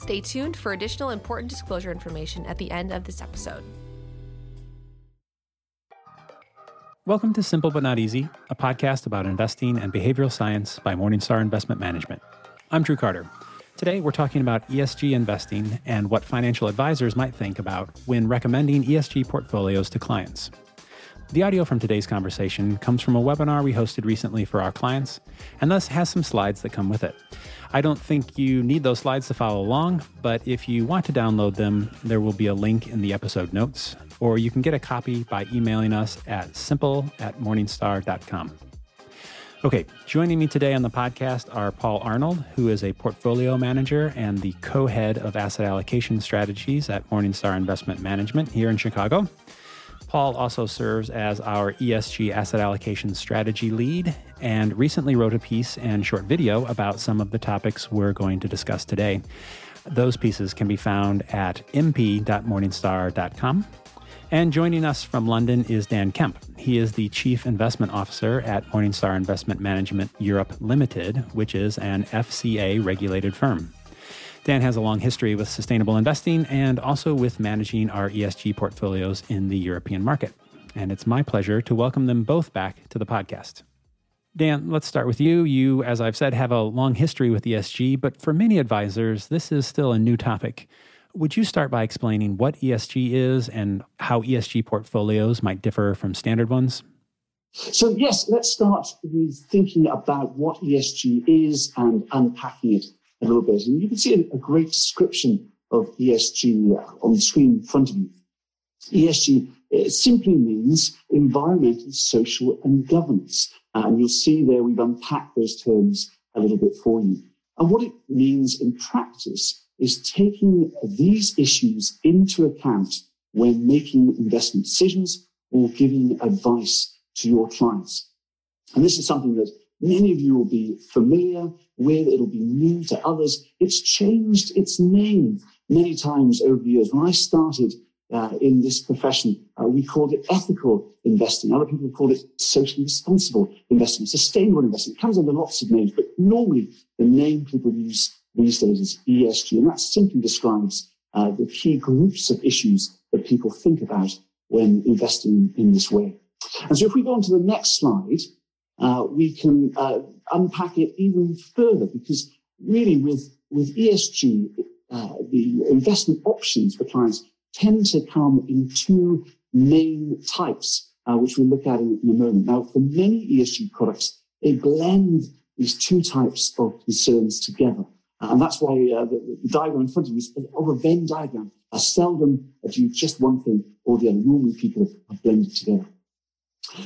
Stay tuned for additional important disclosure information at the end of this episode. Welcome to Simple But Not Easy, a podcast about investing and behavioral science by Morningstar Investment Management. I'm Drew Carter. Today, we're talking about ESG investing and what financial advisors might think about when recommending ESG portfolios to clients. The audio from today's conversation comes from a webinar we hosted recently for our clients, and thus has some slides that come with it. I don't think you need those slides to follow along, but if you want to download them, there will be a link in the episode notes, or you can get a copy by emailing us at simple at morningstar.com. Okay, joining me today on the podcast are Paul Arnold, who is a portfolio manager and the co head of asset allocation strategies at Morningstar Investment Management here in Chicago. Paul also serves as our ESG asset allocation strategy lead and recently wrote a piece and short video about some of the topics we're going to discuss today. Those pieces can be found at mp.morningstar.com. And joining us from London is Dan Kemp. He is the Chief Investment Officer at Morningstar Investment Management Europe Limited, which is an FCA regulated firm. Dan has a long history with sustainable investing and also with managing our ESG portfolios in the European market. And it's my pleasure to welcome them both back to the podcast. Dan, let's start with you. You, as I've said, have a long history with ESG, but for many advisors, this is still a new topic. Would you start by explaining what ESG is and how ESG portfolios might differ from standard ones? So, yes, let's start with thinking about what ESG is and unpacking it a little bit. And you can see a, great description of ESG uh, on the screen in front of you. ESG simply means environmental, social, and governance. Uh, and you'll see there we've unpacked those terms a little bit for you. And what it means in practice is taking these issues into account when making investment decisions or giving advice to your clients. And this is something that many of you will be familiar with. It'll be new to others. It's changed its name many times over the years. When I started uh, in this profession, uh, we called it ethical investing. Other people called it socially responsible investing, sustainable investing. It comes under lots of names, but normally the name people use these days is ESG, and that simply describes uh, the key groups of issues that people think about when investing in this way. And so if we go on to the next slide, uh, we can uh, unpack it even further because really with, with ESG, uh, the investment options for clients tend to come in two main types, uh, which we'll look at in, in, a moment. Now, for many ESG products, they blend these two types of concerns together. Uh, and that's why uh, the, the, diagram in front of you is of a Venn diagram. I seldom do just one thing or the other. Normally people have blended together.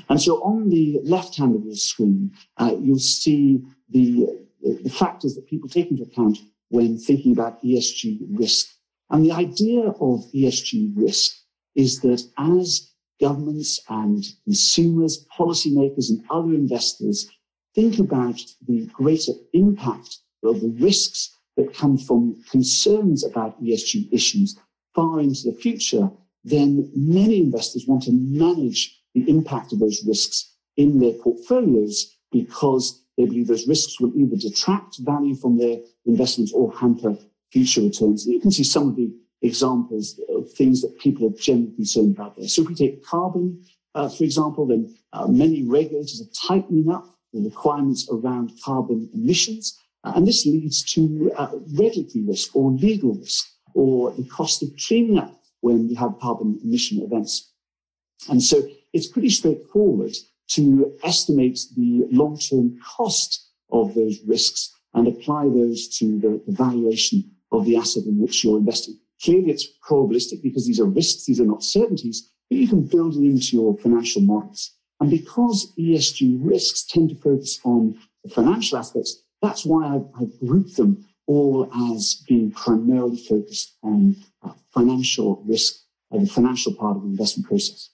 And so on the left hand of your screen, uh, you'll see the, the factors that people take into account when thinking about ESG risk. And the idea of ESG risk is that as governments and consumers, policymakers, and other investors think about the greater impact of the risks that come from concerns about ESG issues far into the future, then many investors want to manage the impact of those risks in their portfolios because they believe those risks will either detract value from their investments or hamper future returns. And you can see some of the examples of things that people are generally concerned about there. So if we take carbon, uh, for example, then uh, many regulators are tightening up the requirements around carbon emissions. Uh, and this leads to uh, regulatory risk or legal risk or the cost of cleaning up when you have carbon emission events. And so it's pretty straightforward to estimate the long-term cost of those risks and apply those to the, valuation of the asset in which you're investing. Clearly, it's probabilistic because these are risks, these are not certainties, but you can build it into your financial models. And because ESG risks tend to focus on the financial aspects, that's why I've, I've grouped them all as being primarily focused on uh, financial risk and the financial part of the investment process.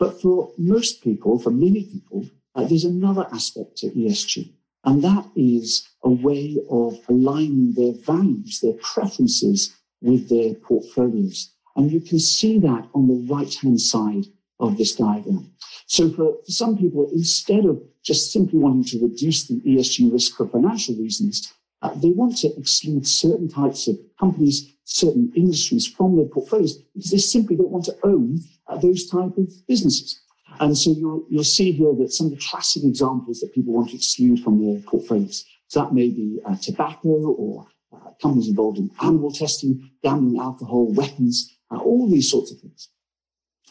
But for most people, for many people, uh, there's another aspect to ESG, and that is a way of aligning their values, their preferences with their portfolios. And you can see that on the right hand side of this diagram. So for, for some people, instead of just simply wanting to reduce the ESG risk for financial reasons, uh, they want to exclude certain types of companies, certain industries from their portfolios because they simply don't want to own those type of businesses. And so you'll, you'll see here that some of the classic examples that people want to exclude from their portfolios. So that may be uh, tobacco or uh, companies involved in animal testing, gambling, alcohol, weapons, uh, all these sorts of things.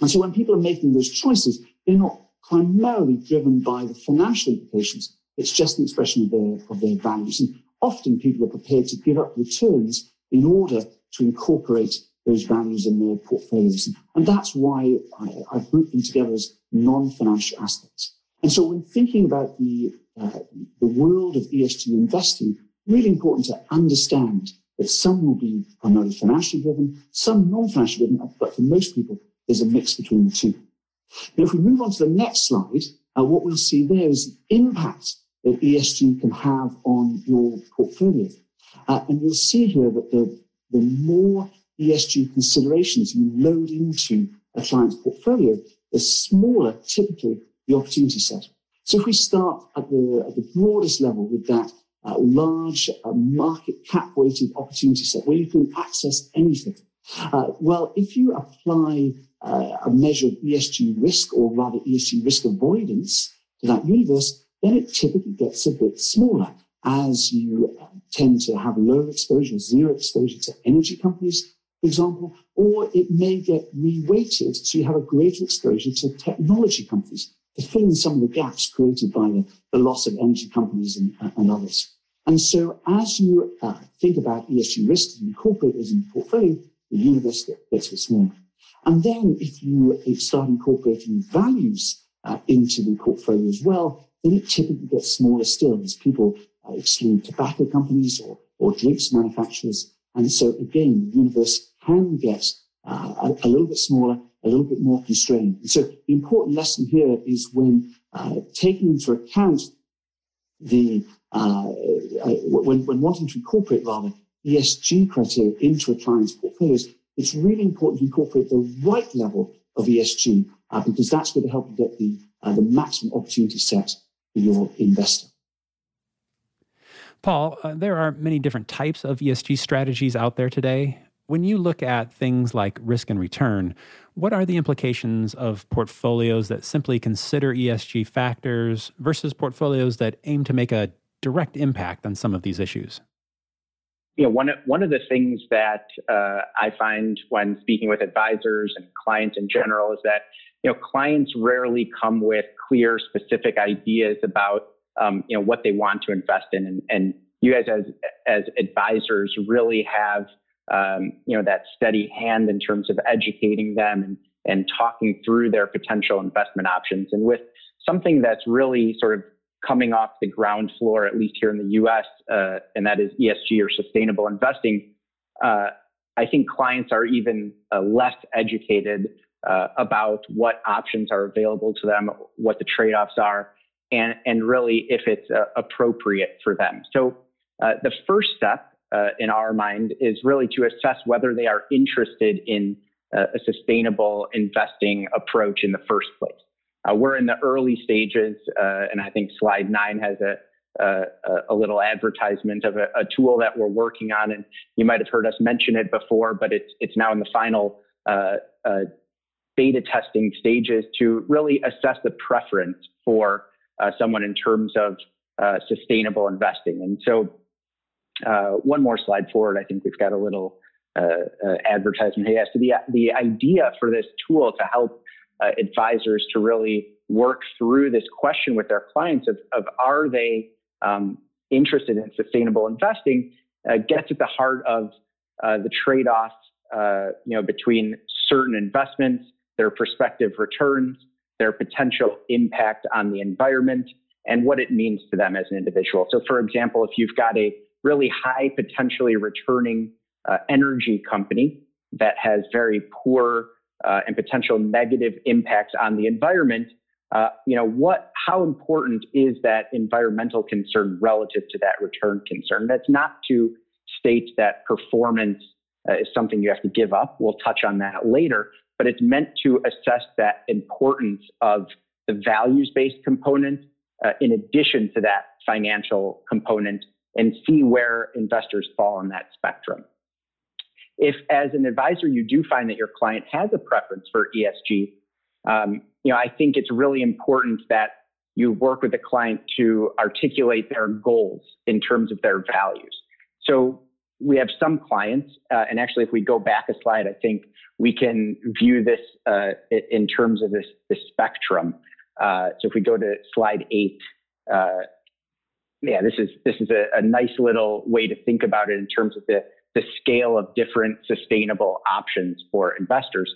And so when people are making those choices, they're not primarily driven by the financial implications. It's just the expression of their, of their values. And often people are prepared to give up returns in order to incorporate those values in their portfolios. And that's why I, have grouped them together as non-financial aspects. And so when thinking about the, uh, the world of ESG investing, really important to understand that some will be primarily financially driven, some non-financially driven, but for most people, there's a mix between the two. Now, if we move on to the next slide, uh, what we'll see there is the impact that ESG can have on your portfolio. Uh, and you'll see here that the, the more ESG considerations you load into a client's portfolio, the smaller typically the opportunity set. So if we start at the, at the broadest level with that uh, large uh, market cap weighted opportunity set where you can access anything, uh, well, if you apply uh, a measure of ESG risk or rather ESG risk avoidance to that universe, then it typically gets a bit smaller as you uh, tend to have lower exposure, zero exposure to energy companies, example, or it may get reweighted so you have a greater exposure to technology companies to fill in some of the gaps created by the, the loss of energy companies and, uh, and others. And so as you uh, think about ESG risks and incorporate those in your portfolio, the universe gets bit smaller. And then if you start incorporating values uh, into the portfolio as well, then it typically gets smaller still as people uh, exclude tobacco companies or, or drinks manufacturers. And so again, the universe can get uh, a, a, little bit smaller, a little bit more constrained. And so the important lesson here is when uh, taking into account the, uh, uh, when, when wanting to incorporate rather ESG criteria into a client's portfolios, it's really important to incorporate the right level of ESG uh, because that's going to help you get the, uh, the maximum opportunity set for your investor. Paul, uh, there are many different types of ESG strategies out there today. When you look at things like risk and return, what are the implications of portfolios that simply consider ESG factors versus portfolios that aim to make a direct impact on some of these issues? you know, one, one of the things that uh, I find when speaking with advisors and clients in general is that, you know, clients rarely come with clear, specific ideas about, um, you know, what they want to invest in. And, and you guys as, as advisors really have, um, you know, that steady hand in terms of educating them and, and talking through their potential investment options. And with something that's really sort of coming off the ground floor, at least here in the US, uh, and that is ESG or sustainable investing, uh, I think clients are even uh, less educated uh, about what options are available to them, what the trade offs are, and, and really if it's uh, appropriate for them. So uh, the first step in our mind is really to assess whether they are interested in a sustainable investing approach in the first place. Uh, we're in the early stages, uh, and I think slide nine has a, a, a little advertisement of a, a, tool that we're working on. And you might have heard us mention it before, but it's, it's now in the final uh, uh beta testing stages to really assess the preference for uh, someone in terms of uh, sustainable investing. And so, one more slide forward, I think we've got a little advertisement here. So the, the idea for this tool to help uh, advisors to really work through this question with their clients of, of are they um, interested in sustainable investing uh, gets at the heart of uh, the trade-offs uh, you know between certain investments their prospective returns their potential impact on the environment and what it means to them as an individual so for example if you've got a really high potentially returning uh, energy company that has very poor uh, and potential negative impacts on the environment, uh, you know, what, how important is that environmental concern relative to that return concern? That's not to state that performance uh, is something you have to give up. We'll touch on that later, but it's meant to assess that importance of the values based component uh, in addition to that financial component and see where investors fall on that spectrum. If, as an advisor, you do find that your client has a preference for ESG, um, you know, I think it's really important that you work with the client to articulate their goals in terms of their values. So we have some clients, uh, and actually, if we go back a slide, I think we can view this uh, in terms of this, this spectrum. Uh, so if we go to slide eight, uh, yeah, this is this is a, a, nice little way to think about it in terms of the the scale of different sustainable options for investors.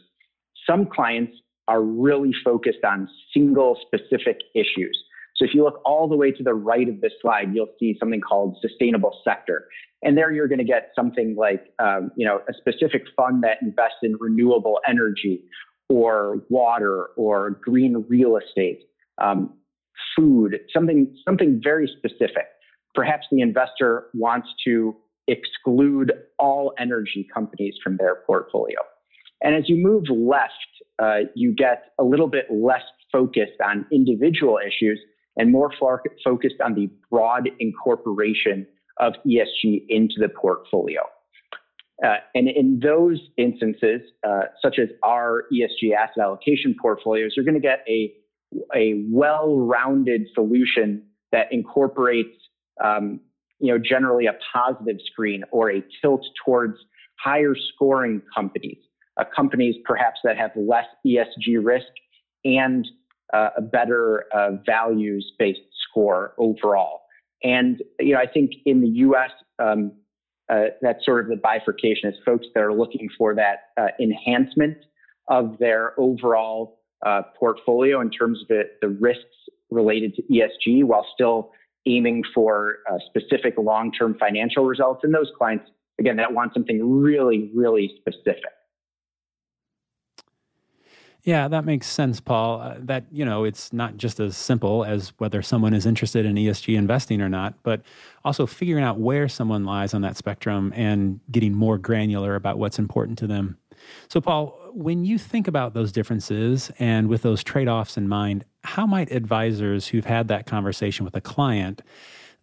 Some clients are really focused on single specific issues. So if you look all the way to the right of this slide, you'll see something called sustainable sector. And there you're going to get something like, um, you know, a specific fund that invests in renewable energy or water or green real estate, um, food, something, something very specific. Perhaps the investor wants to exclude all energy companies from their portfolio. And as you move left, uh, you get a little bit less focused on individual issues and more focused on the broad incorporation of ESG into the portfolio. Uh, and in those instances, uh, such as our ESG asset allocation portfolios, you're going to get a, a well-rounded solution that incorporates, um, you know, generally a positive screen or a tilt towards higher scoring companies, uh, companies perhaps that have less ESG risk and uh, a better uh, values-based score overall. And you know, I think in the U.S., um, uh, that's sort of the bifurcation is folks that are looking for that uh, enhancement of their overall uh, portfolio in terms of it, the risks related to ESG, while still aiming for uh, specific long-term financial results. And those clients, again, that want something really, really specific. Yeah, that makes sense, Paul. Uh, that, you know, it's not just as simple as whether someone is interested in ESG investing or not, but also figuring out where someone lies on that spectrum and getting more granular about what's important to them. So, Paul, when you think about those differences and with those trade offs in mind, how might advisors who've had that conversation with a client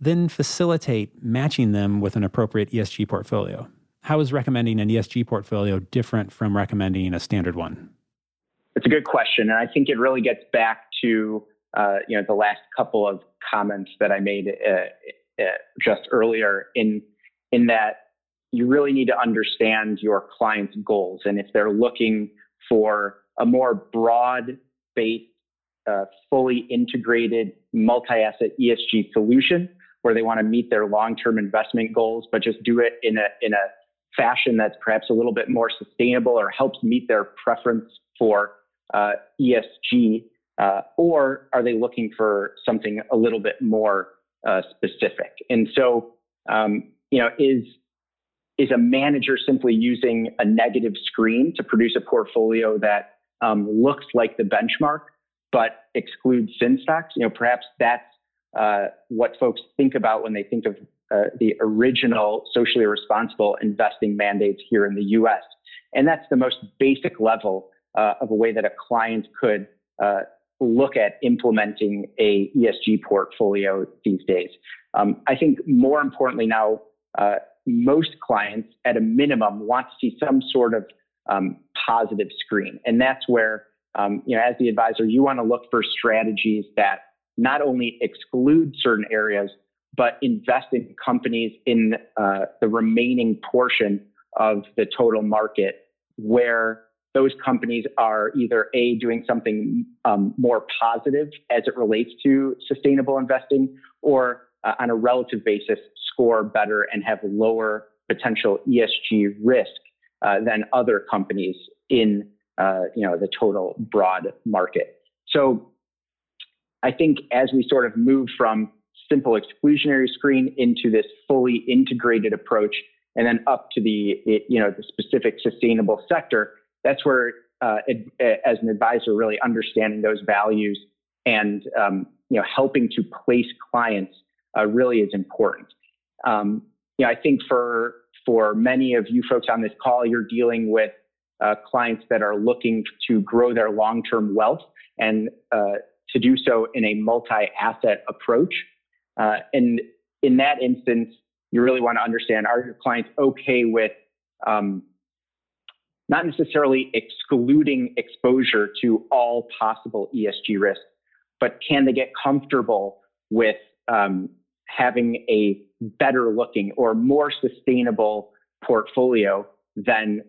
then facilitate matching them with an appropriate ESG portfolio? How is recommending an ESG portfolio different from recommending a standard one? It's a good question, and I think it really gets back to uh, you know the last couple of comments that I made uh, uh, just earlier. In in that you really need to understand your client's goals, and if they're looking for a more broad-based, uh, fully integrated, multi-asset ESG solution, where they want to meet their long-term investment goals, but just do it in a in a fashion that's perhaps a little bit more sustainable or helps meet their preference for uh, ESG, uh, or are they looking for something a little bit more uh, specific? And so, um, you know, is is a manager simply using a negative screen to produce a portfolio that um, looks like the benchmark but excludes sin stocks? You know, perhaps that's uh, what folks think about when they think of uh, the original socially responsible investing mandates here in the U.S. And that's the most basic level uh, of a way that a client could uh, look at implementing a ESG portfolio these days. Um, I think more importantly now, uh, most clients at a minimum want to see some sort of um, positive screen. And that's where, um, you know, as the advisor, you want to look for strategies that not only exclude certain areas, but invest in companies in uh, the remaining portion of the total market where those companies are either A, doing something um, more positive as it relates to sustainable investing, or uh, on a relative basis, score better and have lower potential ESG risk uh, than other companies in uh, you know the total broad market. So I think as we sort of move from simple exclusionary screen into this fully integrated approach, and then up to the you know the specific sustainable sector. That's where, uh, as an advisor, really understanding those values and um, you know helping to place clients uh, really is important. Um, you know, I think for for many of you folks on this call, you're dealing with uh, clients that are looking to grow their long-term wealth and uh, to do so in a multi-asset approach. Uh, and in that instance, you really want to understand: Are your clients okay with um, not necessarily excluding exposure to all possible ESG risks, but can they get comfortable with um, having a better looking or more sustainable portfolio than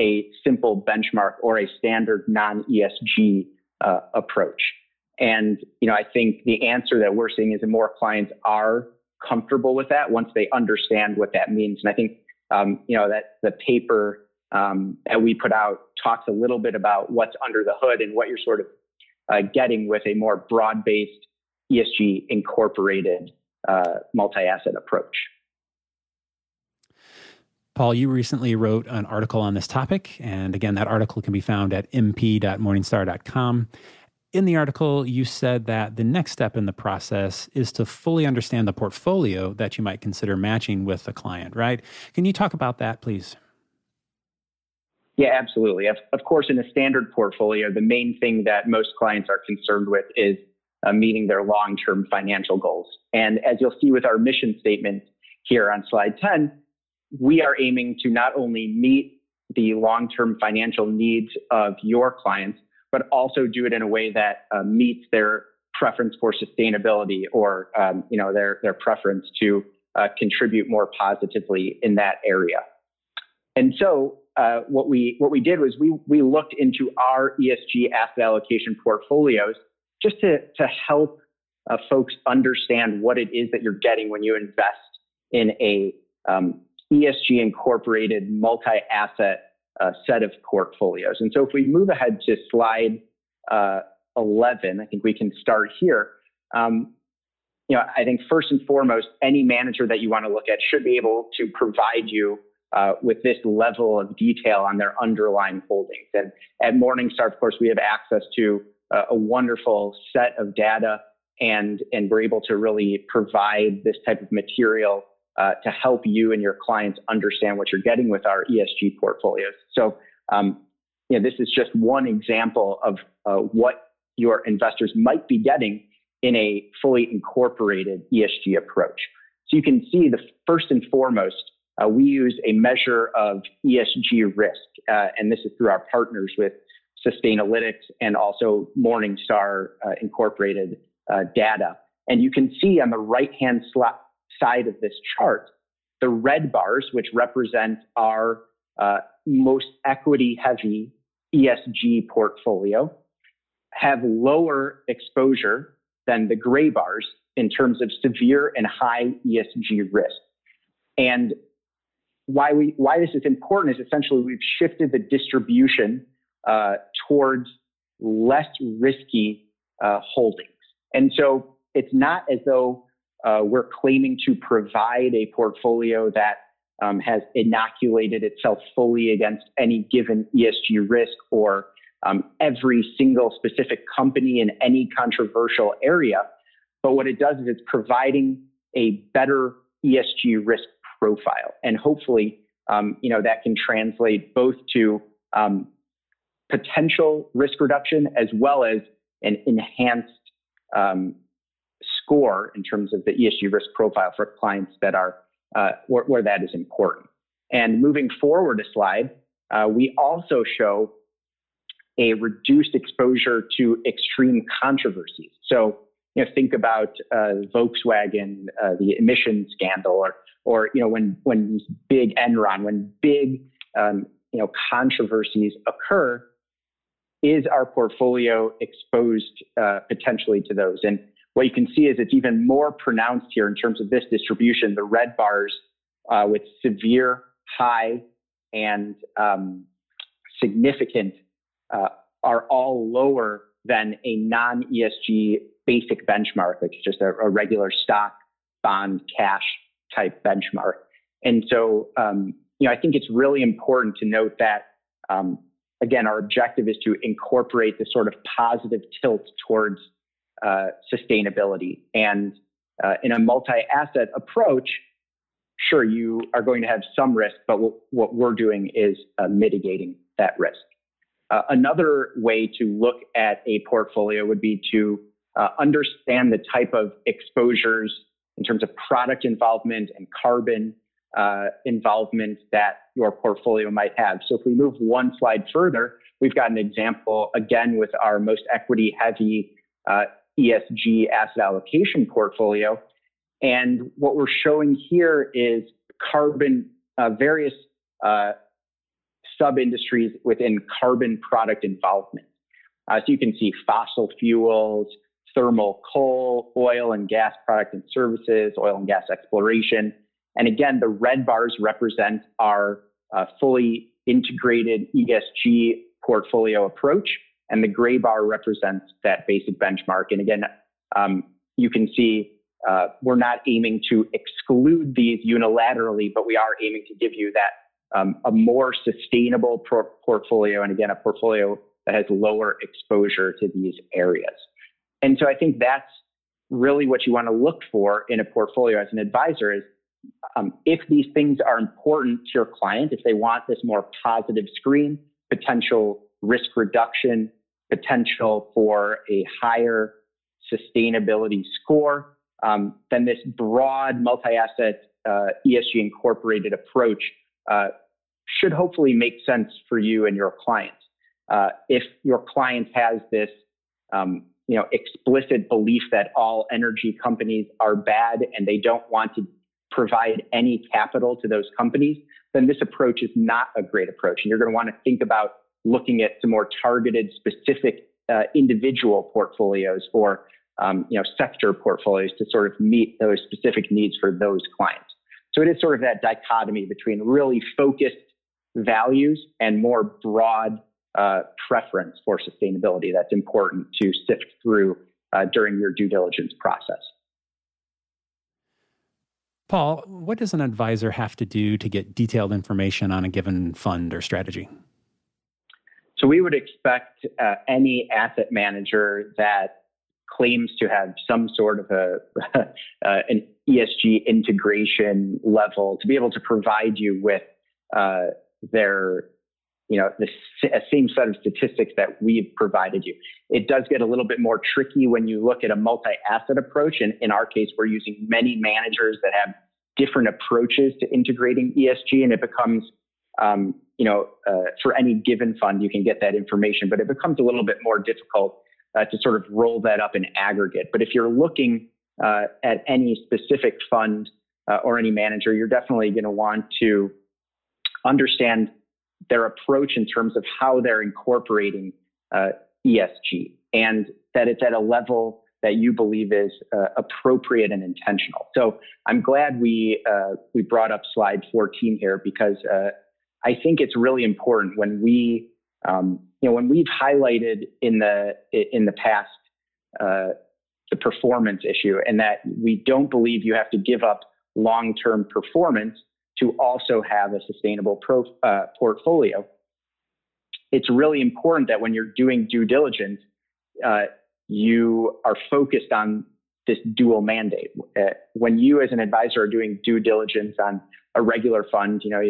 a simple benchmark or a standard non ESG uh, approach. And you know, I think the answer that we're seeing is that more clients are comfortable with that once they understand what that means. And I think um, you know that the paper um, that we put out talks a little bit about what's under the hood and what you're sort of uh, getting with a more broad-based ESG incorporated uh, multi-asset approach. Paul, you recently wrote an article on this topic. And again, that article can be found at mp.morningstar.com. In the article, you said that the next step in the process is to fully understand the portfolio that you might consider matching with a client, right? Can you talk about that, please? Yeah, absolutely. Of, of course, in a standard portfolio, the main thing that most clients are concerned with is uh, meeting their long term financial goals. And as you'll see with our mission statement here on slide 10, we are aiming to not only meet the long term financial needs of your clients, but also do it in a way that uh, meets their preference for sustainability or um, you know their, their preference to uh, contribute more positively in that area. And so uh, what we what we did was we we looked into our ESG asset allocation portfolios just to, to help uh, folks understand what it is that you're getting when you invest in a um, ESG incorporated multi-asset uh, set of portfolios. And so if we move ahead to slide uh, 11, I think we can start here. Um, you know, I think first and foremost, any manager that you want to look at should be able to provide you uh, with this level of detail on their underlying holdings. And at Morningstar, of course, we have access to a wonderful set of data and, and we're able to really provide this type of material uh, to help you and your clients understand what you're getting with our ESG portfolios. So, um, you know, this is just one example of uh, what your investors might be getting in a fully incorporated ESG approach. So you can see the first and foremost, uh, we use a measure of ESG risk, uh, and this is through our partners with Sustainalytics and also Morningstar uh, Incorporated uh, data. And you can see on the right hand side of this chart, the red bars, which represent our uh, most equity heavy ESG portfolio, have lower exposure than the gray bars in terms of severe and high ESG risk. And why we why this is important is essentially we've shifted the distribution uh, towards less risky uh, holdings. And so it's not as though uh, we're claiming to provide a portfolio that um, has inoculated itself fully against any given ESG risk or um, every single specific company in any controversial area. But what it does is it's providing a better ESG risk profile. And hopefully, um, you know, that can translate both to um, potential risk reduction as well as an enhanced um, score in terms of the ESG risk profile for clients that are uh, where, where, that is important. And moving forward a slide, uh, we also show a reduced exposure to extreme controversies. So, you know, think about uh, Volkswagen, uh, the emission scandal, or, or you know, when when big Enron, when big um, you know controversies occur, is our portfolio exposed uh, potentially to those? And what you can see is it's even more pronounced here in terms of this distribution. The red bars uh, with severe, high, and um, significant uh, are all lower than a non ESG basic benchmark, which is just a, a regular stock, bond, cash type benchmark. And so, um, you know, I think it's really important to note that, um, again, our objective is to incorporate this sort of positive tilt towards uh, sustainability. And uh, in a multi-asset approach, sure, you are going to have some risk, but w- what we're doing is uh, mitigating that risk. Uh, another way to look at a portfolio would be to uh, understand the type of exposures in terms of product involvement and carbon uh, involvement that your portfolio might have. So if we move one slide further, we've got an example again with our most equity heavy uh, ESG asset allocation portfolio. And what we're showing here is carbon, uh, various uh, sub industries within carbon product involvement. Uh, so you can see fossil fuels, thermal coal, oil and gas product and services, oil and gas exploration. And again, the red bars represent our uh, fully integrated ESG portfolio approach, and the gray bar represents that basic benchmark. And again, um, you can see uh, we're not aiming to exclude these unilaterally, but we are aiming to give you that um, a more sustainable pro- portfolio, and again, a portfolio that has lower exposure to these areas. And so I think that's really what you want to look for in a portfolio as an advisor is um, if these things are important to your client, if they want this more positive screen, potential risk reduction, potential for a higher sustainability score, um, then this broad multi-asset uh, ESG incorporated approach uh, should hopefully make sense for you and your client. Uh, if your client has this um, you know, explicit belief that all energy companies are bad and they don't want to provide any capital to those companies, then this approach is not a great approach. And you're going to want to think about looking at some more targeted, specific uh, individual portfolios or um, you know sector portfolios to sort of meet those specific needs for those clients. So it is sort of that dichotomy between really focused values and more broad uh, preference for sustainability that's important to sift through uh, during your due diligence process. Paul, what does an advisor have to do to get detailed information on a given fund or strategy? So, we would expect uh, any asset manager that claims to have some sort of a uh, an ESG integration level to be able to provide you with uh, their you know, the same set of statistics that we've provided you. It does get a little bit more tricky when you look at a multi-asset approach. And in our case, we're using many managers that have different approaches to integrating ESG, and it becomes, um, you know, uh, for any given fund, you can get that information, but it becomes a little bit more difficult uh, to sort of roll that up in aggregate. But if you're looking uh, at any specific fund uh, or any manager, you're definitely going to want to understand their approach in terms of how they're incorporating uh, ESG and that it's at a level that you believe is uh, appropriate and intentional. So I'm glad we uh, we brought up slide 14 here because uh, I think it's really important when we um, you know when we've highlighted in the in the past uh, the performance issue and that we don't believe you have to give up long-term performance to also have a sustainable pro, uh, portfolio. It's really important that when you're doing due diligence, uh, you are focused on this dual mandate. Uh, when you, as an advisor, are doing due diligence on a regular fund, you know,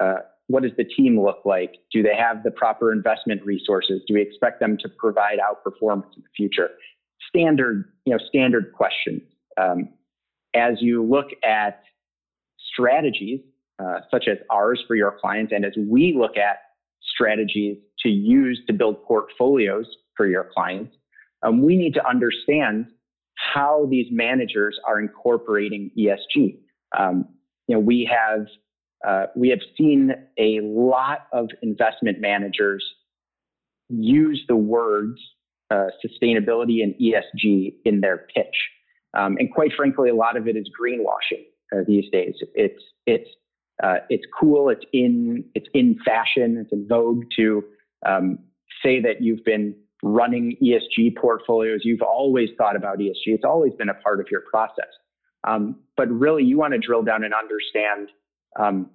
uh, what does the team look like? Do they have the proper investment resources? Do we expect them to provide outperformance in the future? Standard, you know, standard questions. Um, as you look at strategies uh, such as ours for your clients, and as we look at strategies to use to build portfolios for your clients, um, we need to understand how these managers are incorporating ESG. Um, you know, we have uh, we have seen a lot of investment managers use the words uh, sustainability and ESG in their pitch, um, and quite frankly, a lot of it is greenwashing uh, these days. It's it's uh, it's cool. It's in it's in fashion. It's in vogue to um, say that you've been running ESG portfolios. You've always thought about ESG. It's always been a part of your process. Um, but really, you want to drill down and understand um,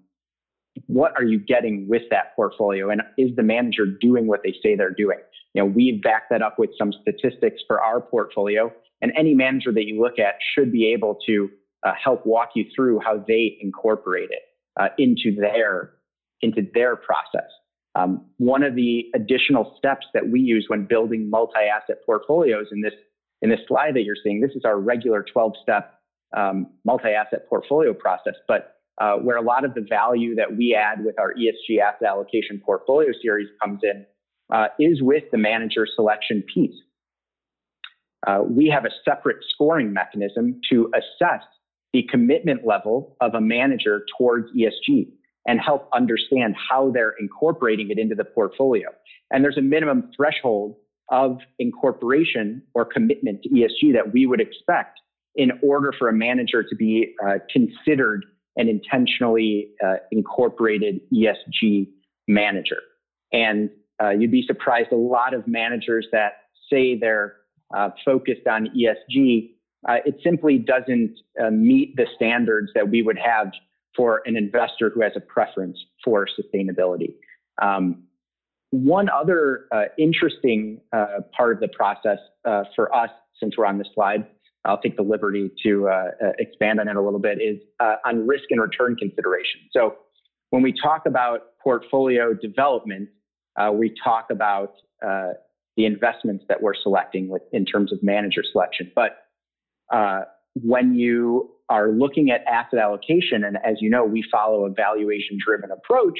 what are you getting with that portfolio? And is the manager doing what they say they're doing? You know, we back that up with some statistics for our portfolio. And any manager that you look at should be able to uh, help walk you through how they incorporate it uh, into their into their process. Um, one of the additional steps that we use when building multi-asset portfolios in this in this slide that you're seeing, this is our regular 12-step um, multi-asset portfolio process. But uh, where a lot of the value that we add with our ESG asset allocation portfolio series comes in uh, is with the manager selection piece. Uh, we have a separate scoring mechanism to assess the commitment level of a manager towards ESG and help understand how they're incorporating it into the portfolio. And there's a minimum threshold of incorporation or commitment to ESG that we would expect in order for a manager to be uh, considered an intentionally uh, incorporated ESG manager. And uh, you'd be surprised a lot of managers that say they're uh, focused on ESG, uh, it simply doesn't uh, meet the standards that we would have for an investor who has a preference for sustainability. Um, one other uh, interesting part of the process for us, since we're on this slide, I'll take the liberty to uh, uh, expand on it a little bit, is uh, on risk and return consideration. So when we talk about portfolio development, uh, we talk about uh, the investments that we're selecting with, in terms of manager selection. But uh, when you are looking at asset allocation, and as you know, we follow a valuation driven approach,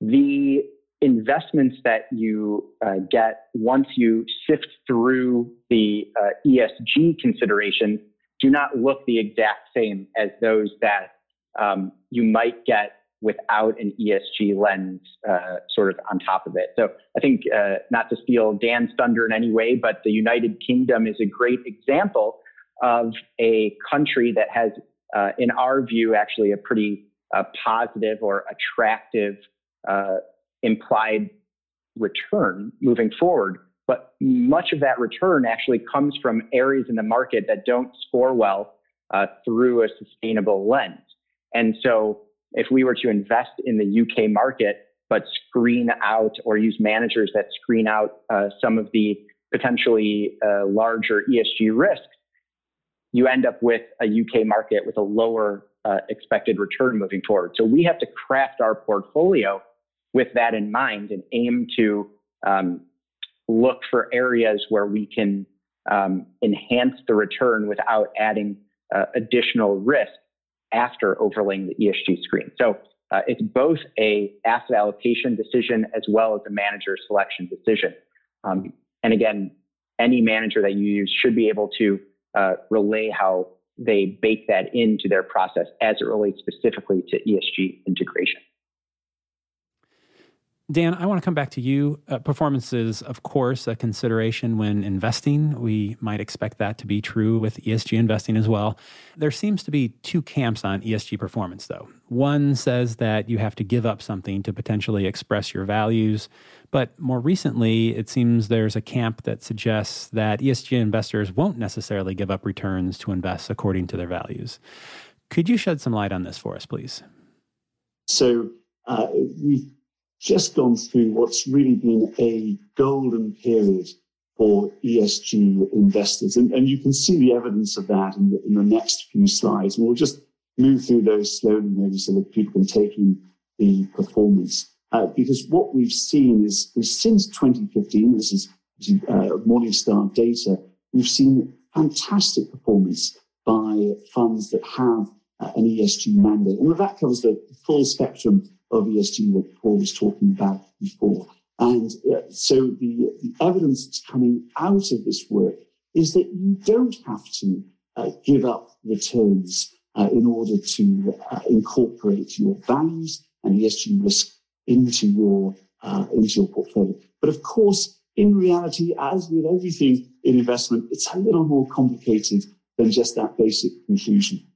the investments that you uh, get once you sift through the uh, ESG consideration do not look the exact same as those that um, you might get without an ESG lens uh, sort of on top of it. So I think, uh, not to steal Dan's thunder in any way, but the United Kingdom is a great example of a country that has, uh, in our view, actually a pretty uh, positive or attractive implied return moving forward. But much of that return actually comes from areas in the market that don't score well uh, through a sustainable lens. And so if we were to invest in the UK market, but screen out or use managers that screen out uh, some of the potentially uh, larger ESG risks, you end up with a UK market with a lower uh, expected return moving forward. So we have to craft our portfolio with that in mind and aim to um, look for areas where we can um, enhance the return without adding uh, additional risk after overlaying the ESG screen. So uh, it's both a asset allocation decision as well as a manager selection decision. Um, and again, any manager that you use should be able to uh, relay how they bake that into their process as it relates specifically to ESG integration. Dan, I want to come back to you. Uh, performance is, of course, a consideration when investing. We might expect that to be true with ESG investing as well. There seems to be two camps on ESG performance, though. One says that you have to give up something to potentially express your values. But more recently, it seems there's a camp that suggests that ESG investors won't necessarily give up returns to invest according to their values. Could you shed some light on this for us, please? So, uh, we just gone through what's really been a golden period for ESG investors. And, and you can see the evidence of that in the, in the next few slides. And we'll just move through those slowly, maybe so that people can take in the performance. Uh, because what we've seen is, is since 2015, this is uh, Morningstar data, we've seen fantastic performance by funds that have uh, an ESG mandate. And that covers the full spectrum of ESG that Paul was talking about before. And uh, so the, the evidence that's coming out of this work is that you don't have to uh, give up returns uh, in order to uh, incorporate your values and ESG risk into your uh, into your portfolio. But of course, in reality, as with everything in investment, it's a little more complicated than just that basic conclusion.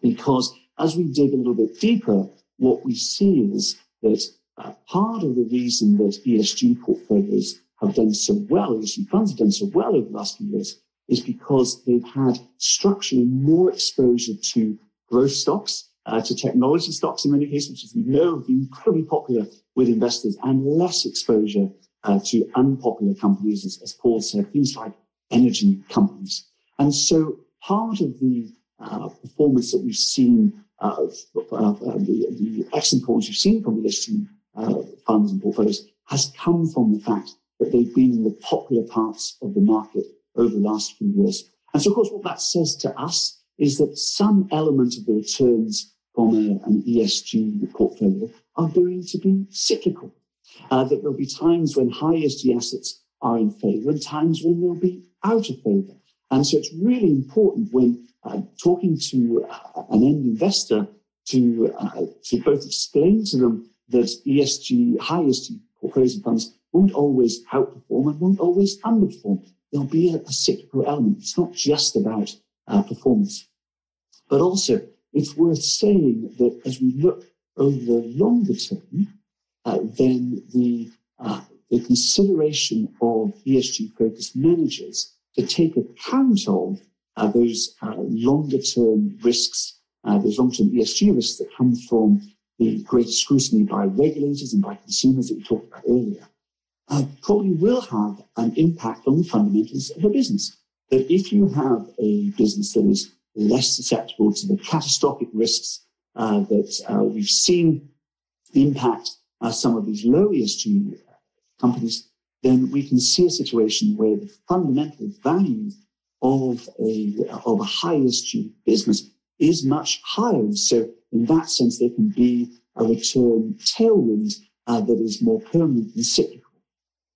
Because as we dig a little bit deeper, what we see is that uh, part of the reason that ESG portfolios have done so well, ESG funds have done so well over the last few years, is because they've had structurally more exposure to growth stocks uh, to technology stocks in many cases, which as we know have been incredibly popular with investors, and less exposure uh, to unpopular companies, as, as, Paul said, things like energy companies. And so part of the uh, performance that we've seen, the, the, excellent performance we've seen from ESG funds and portfolios has come from the fact that they've been in the popular parts of the market over the last few years. And so, of course, what that says to us is that some element of the returns from a, an ESG portfolio are going to be cyclical. Uh, that there'll be times when high ESG assets are in favor and times when they'll be out of favor. And so it's really important when uh, talking to uh, an end investor to, uh, to both explain to them that ESG, high ESG portfolios and funds won't always outperform and won't always underperform. There'll be a, a cyclical element. It's not just about uh, performance. But also, it's worth saying that as we look over the longer term, uh, then the, uh, the consideration of ESG focused managers to take account of uh, those uh, longer term risks, uh, those long term ESG risks that come from the greater scrutiny by regulators and by consumers that we talked about earlier, uh, probably will have an impact on the fundamentals of a business. That if you have a business that is less susceptible to the catastrophic risks uh, that uh, we've seen impact some of these low ESG companies, then we can see a situation where the fundamental value of a, of a high ESG business is much higher. So in that sense, there can be a return tailwind uh, that is more permanent and cyclical.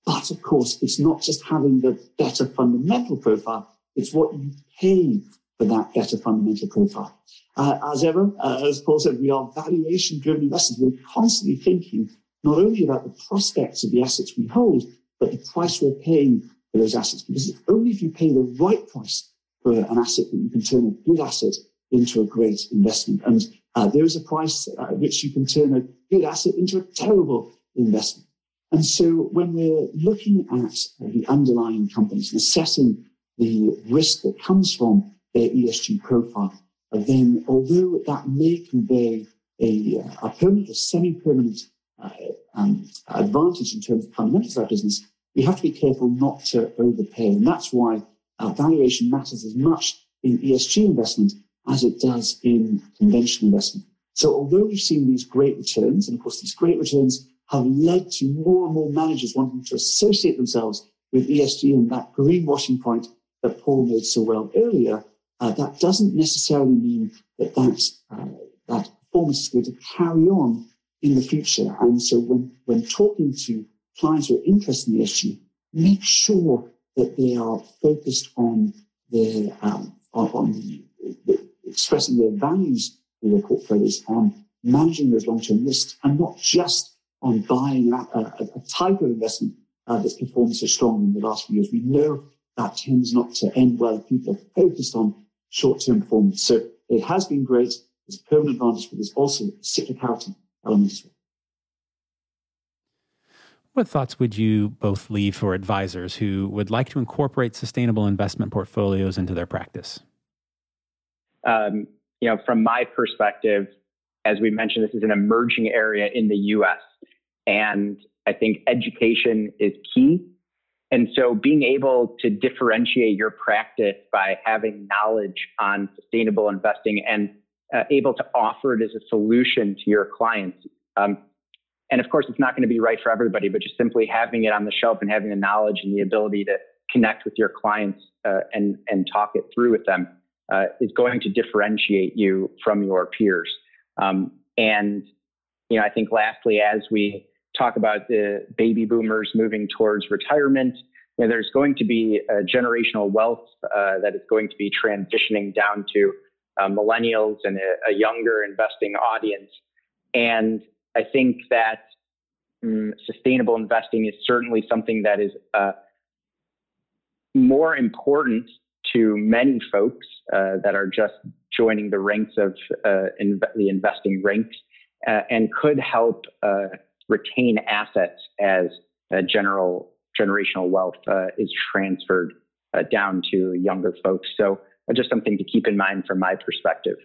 But of course, it's not just having the better fundamental profile, it's what you pay for that better fundamental profile. Uh, as ever, uh, as Paul said, we are valuation driven investors. We're constantly thinking not only about the prospects of the assets we hold, but the price we're paying for those assets. Because it's only if you pay the right price for an asset that you can turn a good asset into a great investment. And uh, there is a price at which you can turn a good asset into a terrible investment. And so when we're looking at the underlying companies and assessing the risk that comes from their ESG profile, then although that may convey a, a permanent or semi-permanent uh, um, advantage in terms of fundamentals of our business, we have to be careful not to overpay. And that's why valuation matters as much in ESG investment as it does in conventional investment. So although we've seen these great returns, and of course these great returns have led to more and more managers wanting to associate themselves with ESG and that greenwashing point that Paul made so well earlier, uh, that doesn't necessarily mean that that, uh, that performance is going to carry on in the future. And so when, when talking to clients who are interested in ESG, make sure that they are focused on their, um, on, on the, the, expressing their values in their portfolios, on managing those long-term risks, and not just on buying a, a, a type of investment uh, that's performed so strongly in the last few years. We know that tends not to end well if people are focused on short-term performance. So it has been great. There's a permanent advantage, but there's also a cyclicality element as well. What thoughts would you both leave for advisors who would like to incorporate sustainable investment portfolios into their practice? Um, you know, from my perspective, as we mentioned, this is an emerging area in the US. And I think education is key and so being able to differentiate your practice by having knowledge on sustainable investing and uh, able to offer it as a solution to your clients. Um, and of course, it's not going to be right for everybody, but just simply having it on the shelf and having the knowledge and the ability to connect with your clients uh, and, and talk it through with them uh, is going to differentiate you from your peers. Um, and, you know, I think lastly, as we talk about the baby boomers moving towards retirement. You know, there's going to be a generational wealth uh, that is going to be transitioning down to uh, millennials and a, a, younger investing audience. And I think that um, sustainable investing is certainly something that is uh, more important to many folks uh, that are just joining the ranks of uh, in the investing ranks uh, and could help retain assets as general generational wealth uh, is transferred uh, down to younger folks. So uh, just something to keep in mind from my perspective.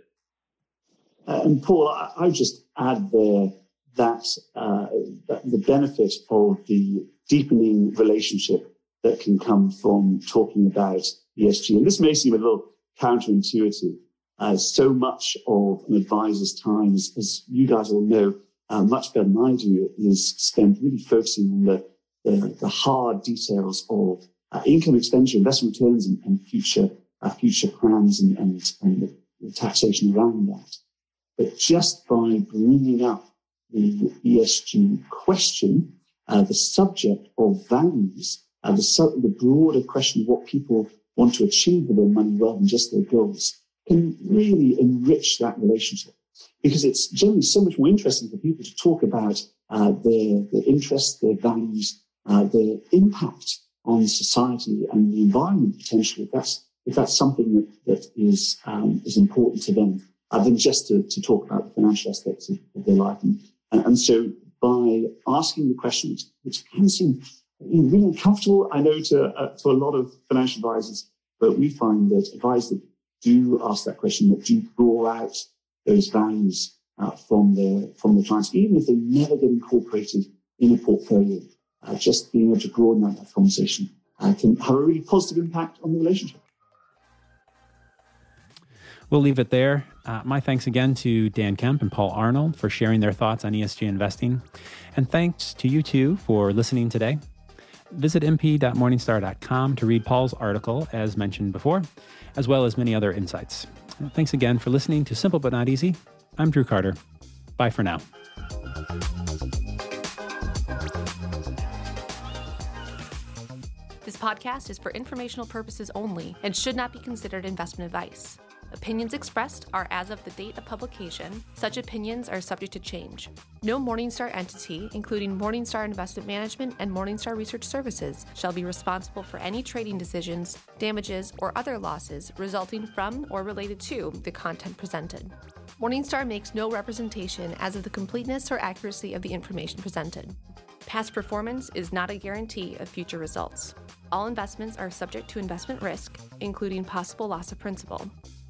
Uh, and Paul, I, I just add there that, uh, that the benefit of the deepening relationship that can come from talking about ESG. And this may seem a little counterintuitive. Uh, so much of an advisor's time, as, as you guys all know, uh, much better than I do, is spent really focusing on the, the, the hard details of uh, income, expenditure, investment returns, and, and future uh, future plans and, and, and the taxation around that. But just by bringing up the ESG question, uh, the subject of values, uh, the, the broader question of what people want to achieve with their money rather than just their goals, can really enrich that relationship because it's generally so much more interesting for people to talk about uh, their, their interests, their values, uh, their impact on society and the environment potentially. If that's, if that's something that, that is, um, is important to them, uh, than just to, to talk about the financial aspects of, of their life. And, and so by asking the questions, which can seem really uncomfortable, I know to, uh, to a lot of financial advisors, but we find that advisors that do ask that question, that do draw out those values uh, from their from their clients, even if they never get incorporated in a portfolio. Uh, just being able to broaden out that conversation uh, can have a really positive impact on the relationship. We'll leave it there. Uh, my thanks again to Dan Kemp and Paul Arnold for sharing their thoughts on ESG investing. And thanks to you too for listening today. Visit mp.morningstar.com to read Paul's article, as mentioned before, as well as many other insights. Thanks again for listening to Simple But Not Easy. I'm Drew Carter. Bye for now. This podcast is for informational purposes only and should not be considered investment advice. Opinions expressed are as of the date of publication. Such opinions are subject to change. No Morningstar entity, including Morningstar Investment Management and Morningstar Research Services, shall be responsible for any trading decisions, damages, or other losses resulting from or related to the content presented. Morningstar makes no representation as of the completeness or accuracy of the information presented. Past performance is not a guarantee of future results. All investments are subject to investment risk, including possible loss of principal.